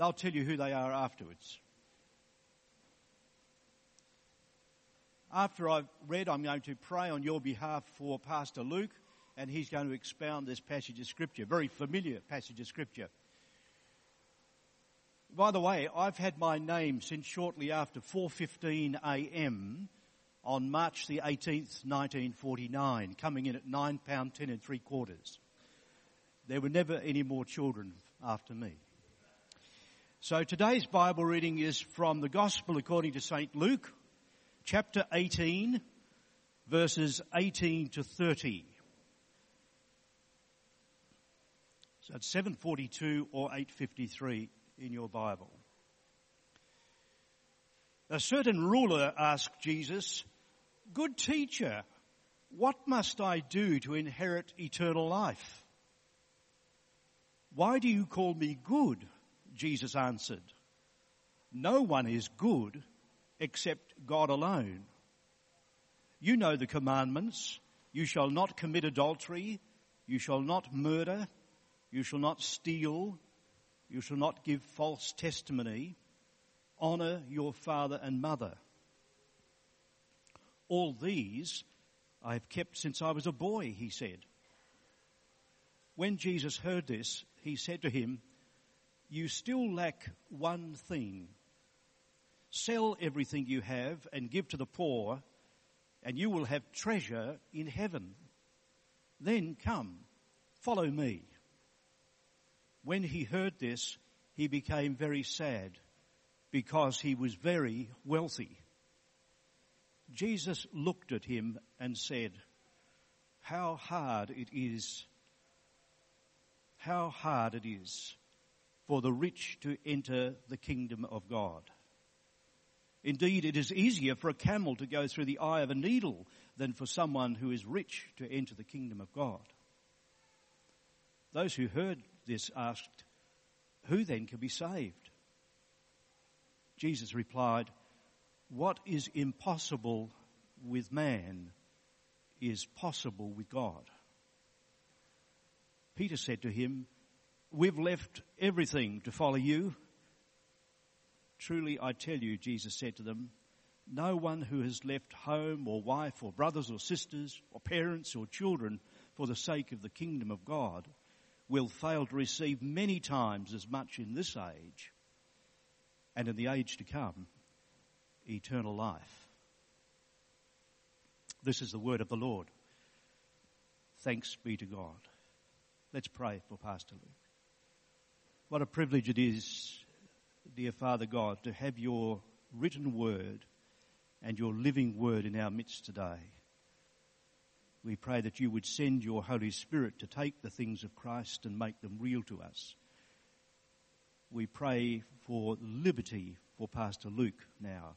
They'll tell you who they are afterwards. After I've read, I'm going to pray on your behalf for Pastor Luke, and he's going to expound this passage of Scripture, very familiar passage of Scripture. By the way, I've had my name since shortly after 4:15 a.m. on March the 18th, 1949, coming in at nine pound ten and three quarters. There were never any more children after me. So today's Bible reading is from the Gospel according to St. Luke, chapter 18, verses 18 to 30. So it's 742 or 853 in your Bible. A certain ruler asked Jesus, Good teacher, what must I do to inherit eternal life? Why do you call me good? Jesus answered. No one is good except God alone. You know the commandments. You shall not commit adultery. You shall not murder. You shall not steal. You shall not give false testimony. Honor your father and mother. All these I have kept since I was a boy, he said. When Jesus heard this, he said to him, You still lack one thing. Sell everything you have and give to the poor, and you will have treasure in heaven. Then come, follow me. When he heard this, he became very sad because he was very wealthy. Jesus looked at him and said, how hard it is, how hard it is for the rich to enter the kingdom of God. Indeed, it is easier for a camel to go through the eye of a needle than for someone who is rich to enter the kingdom of God. Those who heard this asked, Who then can be saved? Jesus replied, What is impossible with man is possible with God. Peter said to him, We've left everything to follow you. Truly I tell you, Jesus said to them, no one who has left home or wife or brothers or sisters or parents or children for the sake of the kingdom of God will fail to receive many times as much in this age and in the age to come eternal life. This is the word of the Lord. Thanks be to God. Let's pray for Pastor Luke. What a privilege it is, dear Father God, to have your written word and your living word in our midst today. We pray that you would send your Holy Spirit to take the things of Christ and make them real to us. We pray for liberty for Pastor Luke now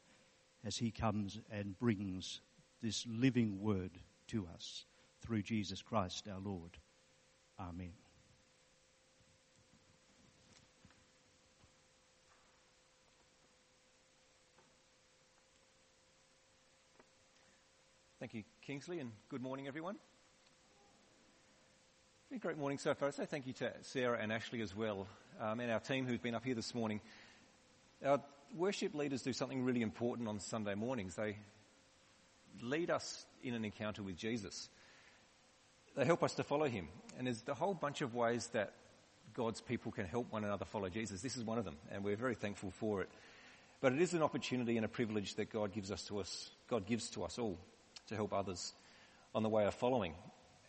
as he comes and brings this living word to us through Jesus Christ our Lord. Amen. Thank you, Kingsley, and good morning, everyone. It's been a great morning so far. So thank you to Sarah and Ashley as well, um, and our team who've been up here this morning. Our worship leaders do something really important on Sunday mornings. They lead us in an encounter with Jesus. They help us to follow him. And there's a whole bunch of ways that God's people can help one another follow Jesus. This is one of them, and we're very thankful for it. But it is an opportunity and a privilege that God gives us to us, God gives to us all to help others on the way of following.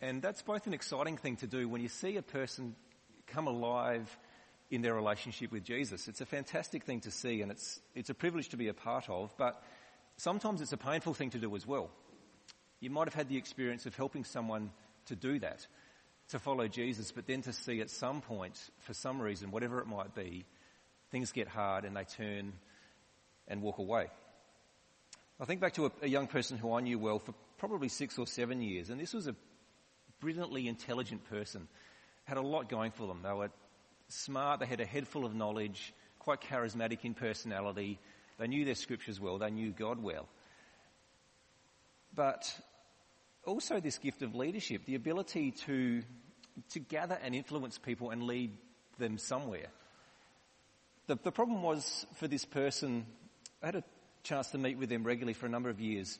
And that's both an exciting thing to do when you see a person come alive in their relationship with Jesus. It's a fantastic thing to see and it's, it's a privilege to be a part of, but sometimes it's a painful thing to do as well. You might have had the experience of helping someone to do that, to follow Jesus, but then to see at some point, for some reason, whatever it might be, things get hard and they turn and walk away. I think back to a, a, young person who I knew well for probably six or seven years, and this was a brilliantly intelligent person. Had a lot going for them. They were smart, they had a head full of knowledge, quite charismatic in personality. They knew their scriptures well, they knew God well. But also this gift of leadership, the ability to, to gather and influence people and lead them somewhere. the, the problem was for this person, I had a chance to meet with them regularly for a number of years.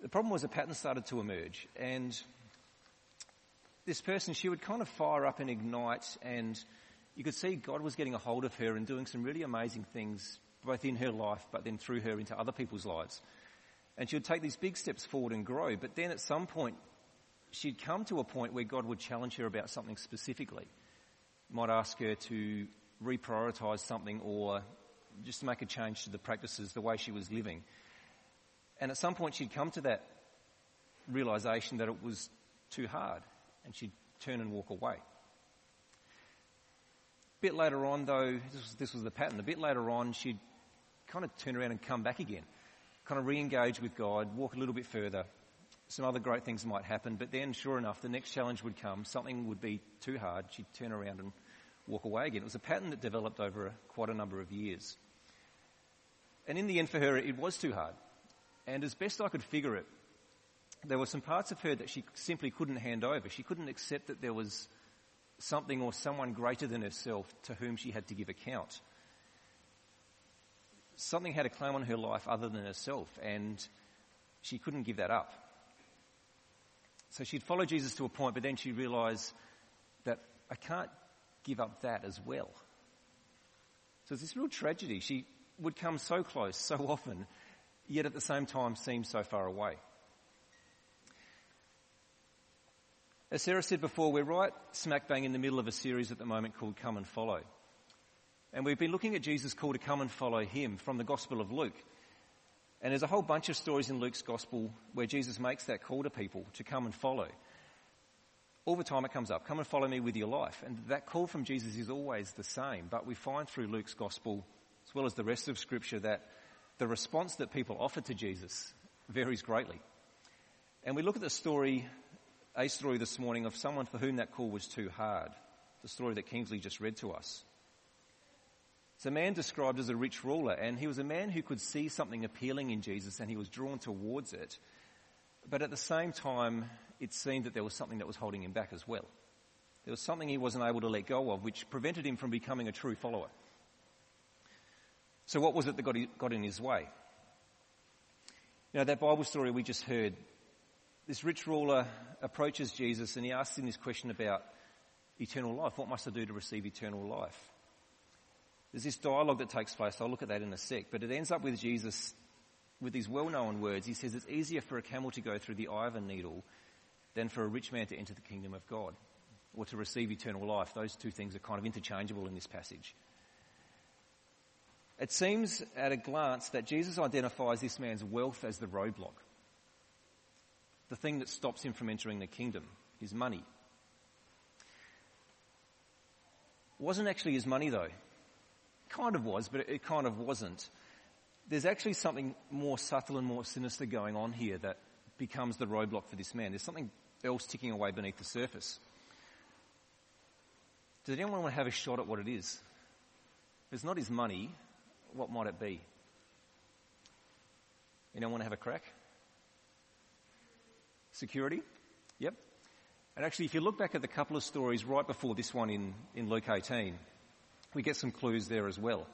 The problem was a pattern started to emerge and this person, she would kind of fire up and ignite and you could see God was getting a hold of her and doing some really amazing things both in her life but then through her into other people's lives. And she would take these big steps forward and grow, but then at some point she'd come to a point where God would challenge her about something specifically. Might ask her to reprioritize something or just to make a change to the practices, the way she was living. And at some point she'd come to that realization that it was too hard and she'd turn and walk away. A bit later on though, this was, this was the pattern, a bit later on she'd kind of turn around and come back again. Kind of re-engage with God, walk a little bit further. Some other great things might happen, but then sure enough, the next challenge would come. Something would be too hard. She'd turn around and walk away again. It was a pattern that developed over a, quite a number of years. And in the end for her, it was too hard. And as best I could figure it, there were some parts of her that she simply couldn't hand over. She couldn't accept that there was something or someone greater than herself to whom she had to give account. Something had a claim on her life other than herself, and she couldn't give that up. So she'd follow Jesus to a point, but then she realized that I can't give up that as well. So it's this real tragedy. She would come so close so often, yet at the same time seem so far away. As Sarah said before, we're right smack bang in the middle of a series at the moment called Come and Follow. And we've been looking at Jesus' call to come and follow him from the Gospel of Luke. And there's a whole bunch of stories in Luke's Gospel where Jesus makes that call to people to come and follow. All the time it comes up, come and follow me with your life. And that call from Jesus is always the same. But we find through Luke's Gospel, as well as the rest of Scripture, that the response that people offer to Jesus varies greatly. And we look at the story a story this morning of someone for whom that call was too hard. The story that Kingsley just read to us. It's a man described as a rich ruler, and he was a man who could see something appealing in Jesus and he was drawn towards it. But at the same time, it seemed that there was something that was holding him back as well. There was something he wasn't able to let go of, which prevented him from becoming a true follower. So what was it that got, in his way? You know, that Bible story we just heard, this rich ruler approaches Jesus and he asks him this question about eternal life. What must I do to receive eternal life? There's this dialogue that takes place. I'll look at that in a sec, but it ends up with Jesus with these well-known words. He says it's easier for a camel to go through the eye of a needle than for a rich man to enter the kingdom of God or to receive eternal life. Those two things are kind of interchangeable in this passage. It seems at a glance that Jesus identifies this man's wealth as the roadblock the thing that stops him from entering the kingdom, his money. It wasn't actually his money though. Kind of was, but it kind of wasn't. There's actually something more subtle and more sinister going on here that becomes the roadblock for this man. There's something else ticking away beneath the surface. Does anyone want to have a shot at what it is? If it's not his money, what might it be? Anyone want to have a crack? Security? Yep. And actually, if you look back at the couple of stories right before this one in, in Luke 18, we get some clues there as well.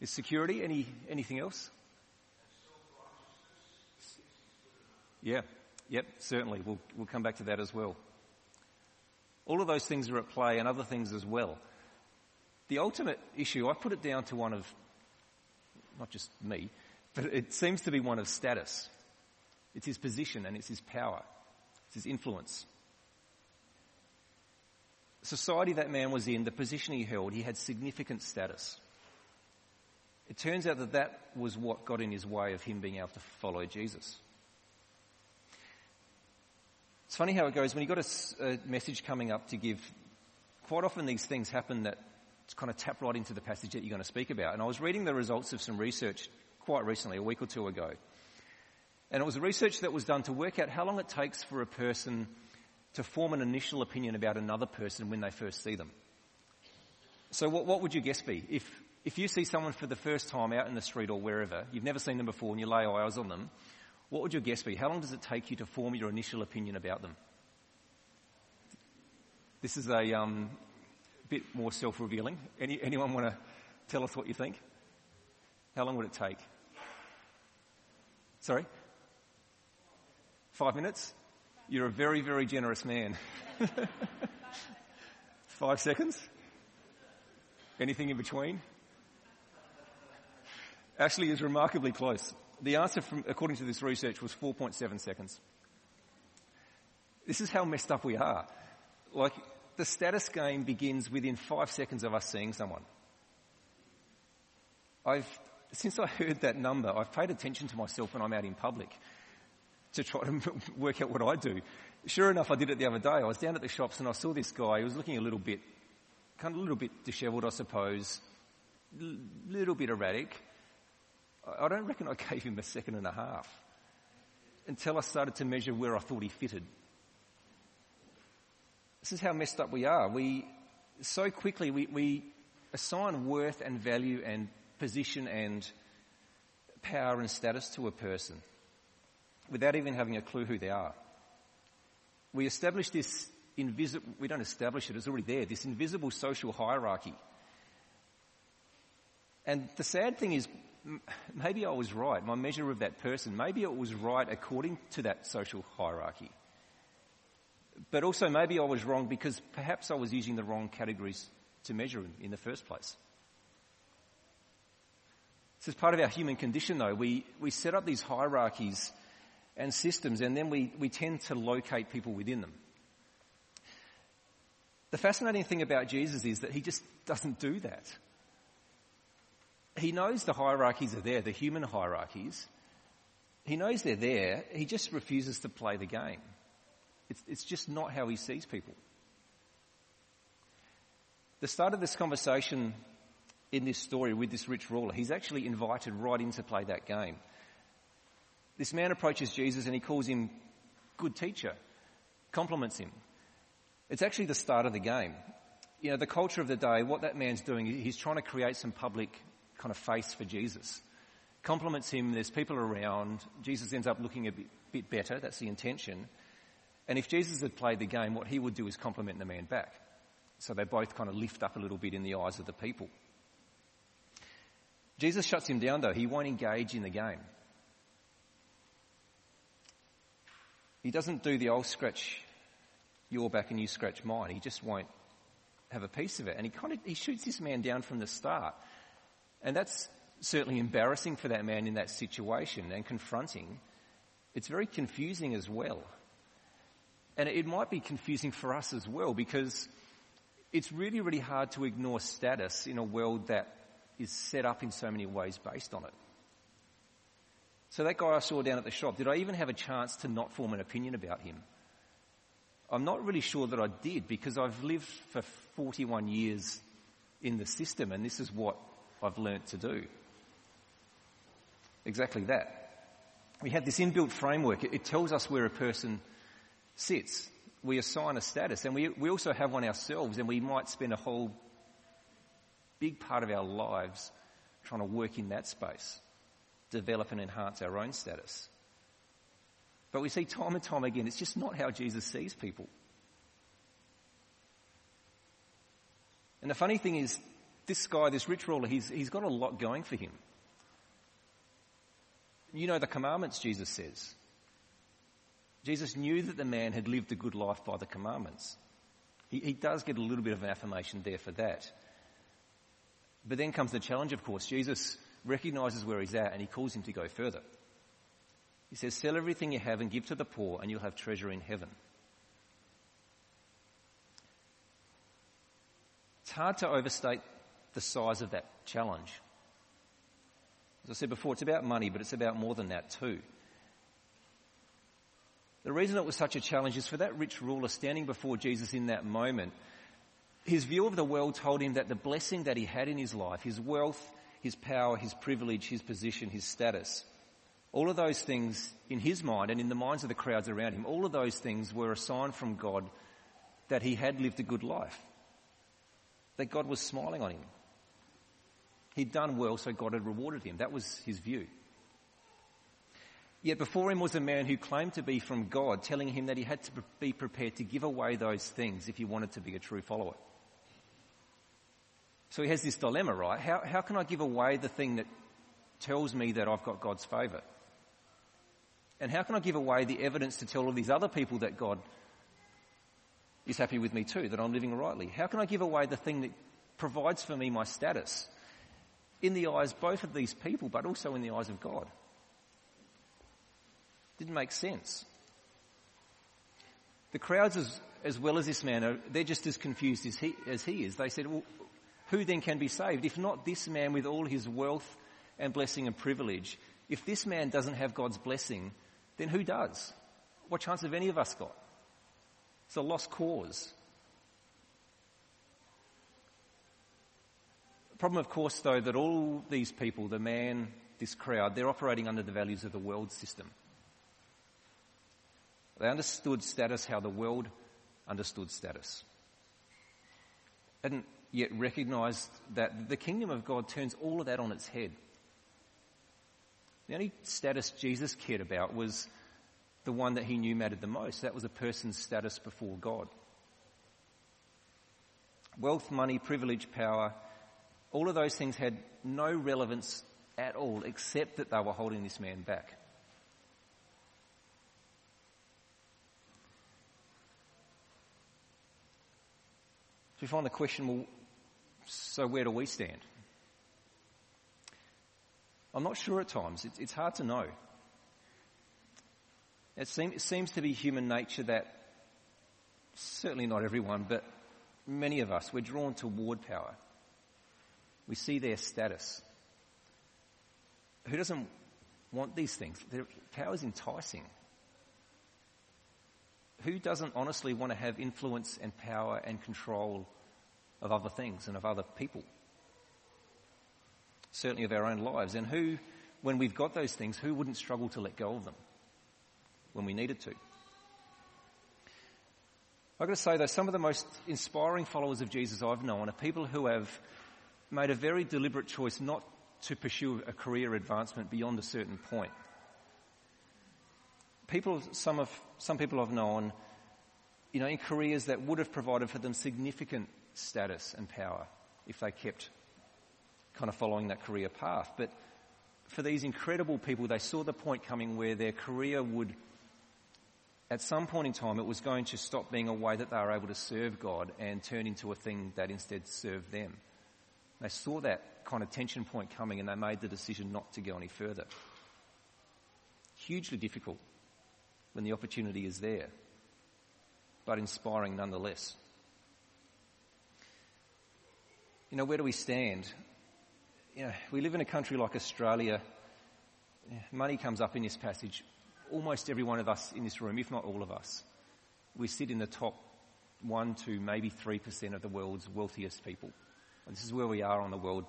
Is security any, anything else? Yeah, yep, certainly. We'll, we'll come back to that as well. All of those things are at play and other things as well. The ultimate issue, I put it down to one of, not just me, but it seems to be one of status. It's his position and it's his power. It's his influence. Society that man was in, the position he held, he had significant status. It turns out that that was what got in his way of him being able to follow Jesus. It's funny how it goes. When you've got a, a message coming up to give, quite often these things happen that kind of tap right into the passage that you're going to speak about. And I was reading the results of some research quite recently, a week or two ago. And it was a research that was done to work out how long it takes for a person to form an initial opinion about another person when they first see them. So what, what would your guess be? If, if you see someone for the first time out in the street or wherever, you've never seen them before and you lay eyes on them, what would your guess be? How long does it take you to form your initial opinion about them? This is a um, bit more self-revealing. Any, anyone want to Tell us what you think. How long would it take? Sorry? Five minutes? You're a very, very generous man. Five seconds? Anything in between? Ashley is remarkably close. The answer, from, according to this research, was 4.7 seconds. This is how messed up we are. Like, the status game begins within five seconds of us seeing someone. I've, since I heard that number, I've paid attention to myself when I'm out in public to try to work out what I do. Sure enough, I did it the other day. I was down at the shops and I saw this guy. He was looking a little bit, kind of a little bit dishevelled, I suppose, a little bit erratic. I don't reckon I gave him a second and a half until I started to measure where I thought he fitted. This is how messed up we are. We, so quickly, we, we assign worth and value and position and power and status to a person without even having a clue who they are. We establish this invisible, we don't establish it, it's already there, this invisible social hierarchy. And the sad thing is, maybe I was right, my measure of that person, maybe it was right according to that social hierarchy. But also maybe I was wrong because perhaps I was using the wrong categories to measure him in the first place. This is part of our human condition though. We, we set up these hierarchies and systems and then we, we tend to locate people within them. The fascinating thing about Jesus is that he just doesn't do that. He knows the hierarchies are there, the human hierarchies. He knows they're there. He just refuses to play the game. It's, it's just not how he sees people. The start of this conversation in this story with this rich ruler, he's actually invited right in to play that game. This man approaches Jesus and he calls him good teacher, compliments him. It's actually the start of the game. You know, the culture of the day, what that man's doing, he's trying to create some public kind of face for Jesus. Compliments him, there's people around, Jesus ends up looking a bit, bit better, that's the intention. And if Jesus had played the game, what he would do is compliment the man back. So they both kind of lift up a little bit in the eyes of the people. Jesus shuts him down though. He won't engage in the game. He doesn't do the old scratch your back and you scratch mine. He just won't have a piece of it. And he kind of, he shoots this man down from the start. And that's certainly embarrassing for that man in that situation and confronting. It's very confusing as well. And it might be confusing for us as well because it's really, really hard to ignore status in a world that is set up in so many ways based on it. So that guy I saw down at the shop, did I even have a chance to not form an opinion about him? I'm not really sure that I did because I've lived for 41 years in the system and this is what I've learnt to do. Exactly that. We have this inbuilt framework. It, tells us where a person sits. We assign a status and we, we also have one ourselves and we might spend a whole big part of our lives trying to work in that space, develop and enhance our own status. But we see time and time again, it's just not how Jesus sees people. And the funny thing is, this guy, this rich ruler, he's, he's got a lot going for him. You know the commandments, Jesus says. Jesus knew that the man had lived a good life by the commandments. He, he does get a little bit of an affirmation there for that. But then comes the challenge, of course. Jesus recognizes where he's at and he calls him to go further. He says, sell everything you have and give to the poor and you'll have treasure in heaven. It's hard to overstate the size of that challenge. As I said before, it's about money, but it's about more than that too. The reason it was such a challenge is for that rich ruler standing before Jesus in that moment, his view of the world told him that the blessing that he had in his life, his wealth, his power, his privilege, his position, his status, all of those things in his mind and in the minds of the crowds around him, all of those things were a sign from God that he had lived a good life. That God was smiling on him. He'd done well, so God had rewarded him. That was his view. Yet before him was a man who claimed to be from God, telling him that he had to be prepared to give away those things if he wanted to be a true follower. So he has this dilemma, right? How, how can I give away the thing that tells me that I've got God's favour? And how can I give away the evidence to tell all these other people that God is happy with me too, that I'm living rightly? How can I give away the thing that provides for me my status in the eyes both of these people, but also in the eyes of God? Didn't make sense. The crowds, as, as well as this man, are, they're just as confused as he, as he is. They said, well, who then can be saved? If not this man with all his wealth and blessing and privilege, if this man doesn't have God's blessing, then who does? What chance have any of us got? It's a lost cause. Problem, of course, though, that all these people, the man, this crowd, they're operating under the values of the world system. They understood status how the world understood status. Hadn't yet recognized that the kingdom of God turns all of that on its head. The only status Jesus cared about was the one that he knew mattered the most. That was a person's status before God. Wealth, money, privilege, power, all of those things had no relevance at all except that they were holding this man back. So we find the question, well, so where do we stand? I'm not sure at times. It's, it's hard to know. It, seem, it seems to be human nature that, certainly not everyone, but many of us, we're drawn toward power. We see their status. Who doesn't want these things? Power is enticing. Who doesn't honestly want to have influence and power and control of other things and of other people? Certainly of our own lives. And who, when we've got those things, who wouldn't struggle to let go of them when we needed to? I've got to say though, some of the most inspiring followers of Jesus I've known are people who have made a very deliberate choice not to pursue a career advancement beyond a certain point. People, some of, some people I've known, you know, in careers that would have provided for them significant status and power if they kept kind of following that career path. But for these incredible people, they saw the point coming where their career would, at some point in time, it was going to stop being a way that they were able to serve God and turn into a thing that instead served them. They saw that kind of tension point coming and they made the decision not to go any further. Hugely difficult when the opportunity is there, but inspiring nonetheless. You know, where do we stand? You know, we live in a country like Australia. Money comes up in this passage. Almost every one of us in this room, if not all of us, we sit in the top one to maybe 3% of the world's wealthiest people. This is where we are on the world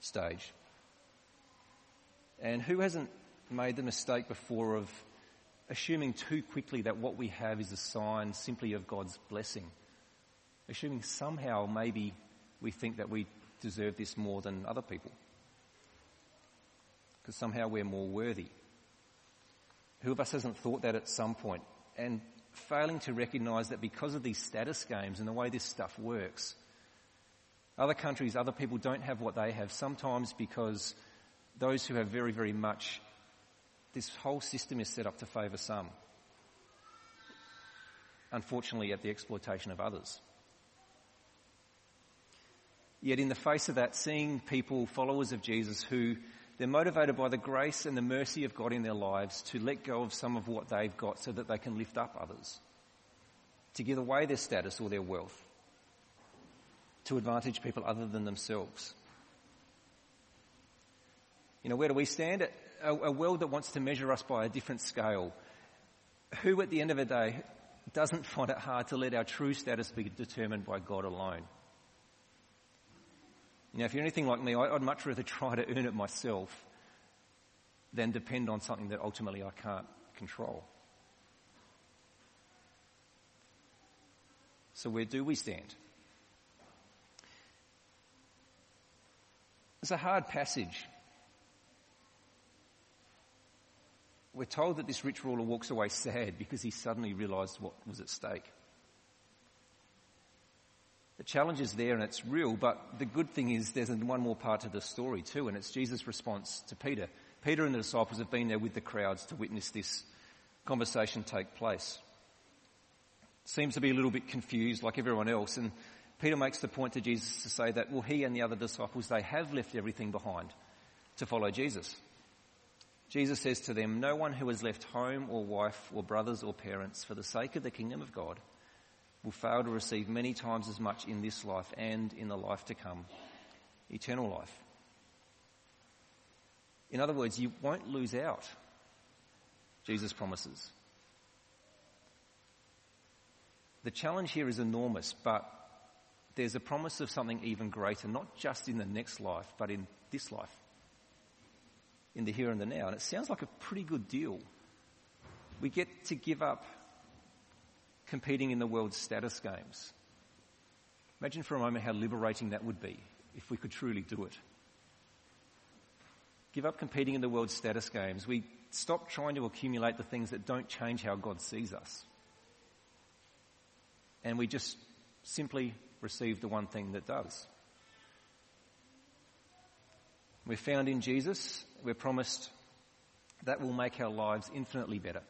stage. And who hasn't made the mistake before of assuming too quickly that what we have is a sign simply of God's blessing? Assuming somehow maybe we think that we deserve this more than other people. Because somehow we're more worthy. Who of us hasn't thought that at some point? And failing to recognize that because of these status games and the way this stuff works, other countries, other people don't have what they have, sometimes because those who have very, very much, this whole system is set up to favour some. Unfortunately, at the exploitation of others. Yet in the face of that, seeing people, followers of Jesus, who they're motivated by the grace and the mercy of God in their lives to let go of some of what they've got so that they can lift up others, to give away their status or their wealth, to advantage people other than themselves. You know, where do we stand? A, a, world that wants to measure us by a different scale. Who at the end of the day doesn't find it hard to let our true status be determined by God alone? You know, if you're anything like me, I'd much rather try to earn it myself than depend on something that ultimately I can't control. So where do we stand? It's a hard passage. We're told that this rich ruler walks away sad because he suddenly realized what was at stake. The challenge is there and it's real, but the good thing is there's one more part to the story too, and it's Jesus' response to Peter. Peter and the disciples have been there with the crowds to witness this conversation take place. Seems to be a little bit confused like everyone else, and Peter makes the point to Jesus to say that, well, he and the other disciples, they have left everything behind to follow Jesus. Jesus says to them, No one who has left home or wife or brothers or parents for the sake of the kingdom of God will fail to receive many times as much in this life and in the life to come, eternal life. In other words, you won't lose out, Jesus promises. The challenge here is enormous, but there's a promise of something even greater, not just in the next life, but in this life in the here and the now. And it sounds like a pretty good deal. We get to give up competing in the world's status games. Imagine for a moment how liberating that would be if we could truly do it. Give up competing in the world's status games. We stop trying to accumulate the things that don't change how God sees us. And we just simply receive the one thing that does. We're found in Jesus. We're promised that will make our lives infinitely better.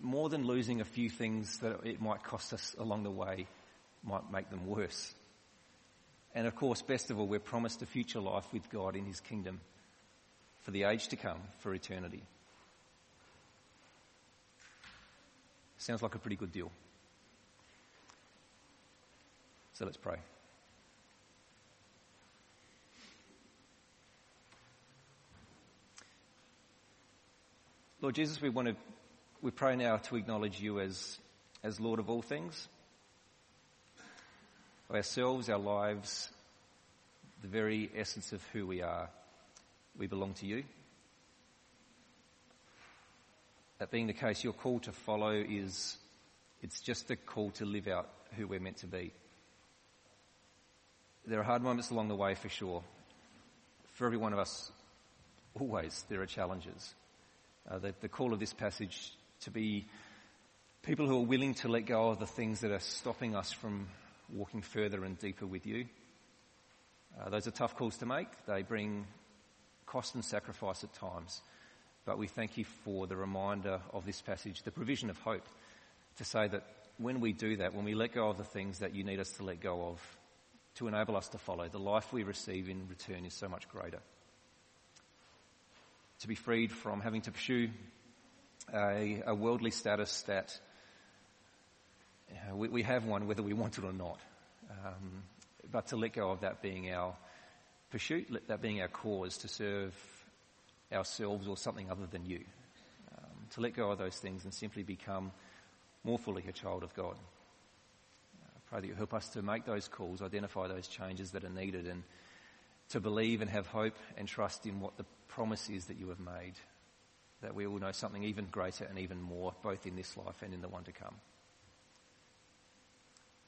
More than losing a few things that it might cost us along the way might make them worse. And of course, best of all, we're promised a future life with God in His kingdom for the age to come, for eternity. Sounds like a pretty good deal. So let's pray. Lord Jesus, we want to, we pray now to acknowledge you as, as Lord of all things. Ourselves, our lives, the very essence of who we are, we belong to you. That being the case, your call to follow is, it's just a call to live out who we're meant to be. There are hard moments along the way for sure. For every one of us, always there are challenges uh, the, the call of this passage to be people who are willing to let go of the things that are stopping us from walking further and deeper with you. Uh, those are tough calls to make. They bring cost and sacrifice at times. But we thank you for the reminder of this passage, the provision of hope, to say that when we do that, when we let go of the things that you need us to let go of, to enable us to follow, the life we receive in return is so much greater to be freed from having to pursue a, a worldly status that know, we, we, have one whether we want it or not. Um, but to let go of that being our pursuit, that being our cause to serve ourselves or something other than you. Um, to let go of those things and simply become more fully a child of God. Pray that you help us to make those calls, identify those changes that are needed and to believe and have hope and trust in what the promise is that you have made, that we will know something even greater and even more, both in this life and in the one to come.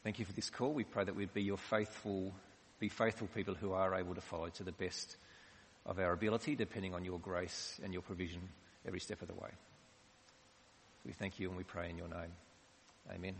Thank you for this call. We pray that we'd be your faithful, be faithful people who are able to follow to the best of our ability, depending on your grace and your provision every step of the way. We thank you and we pray in your name. Amen.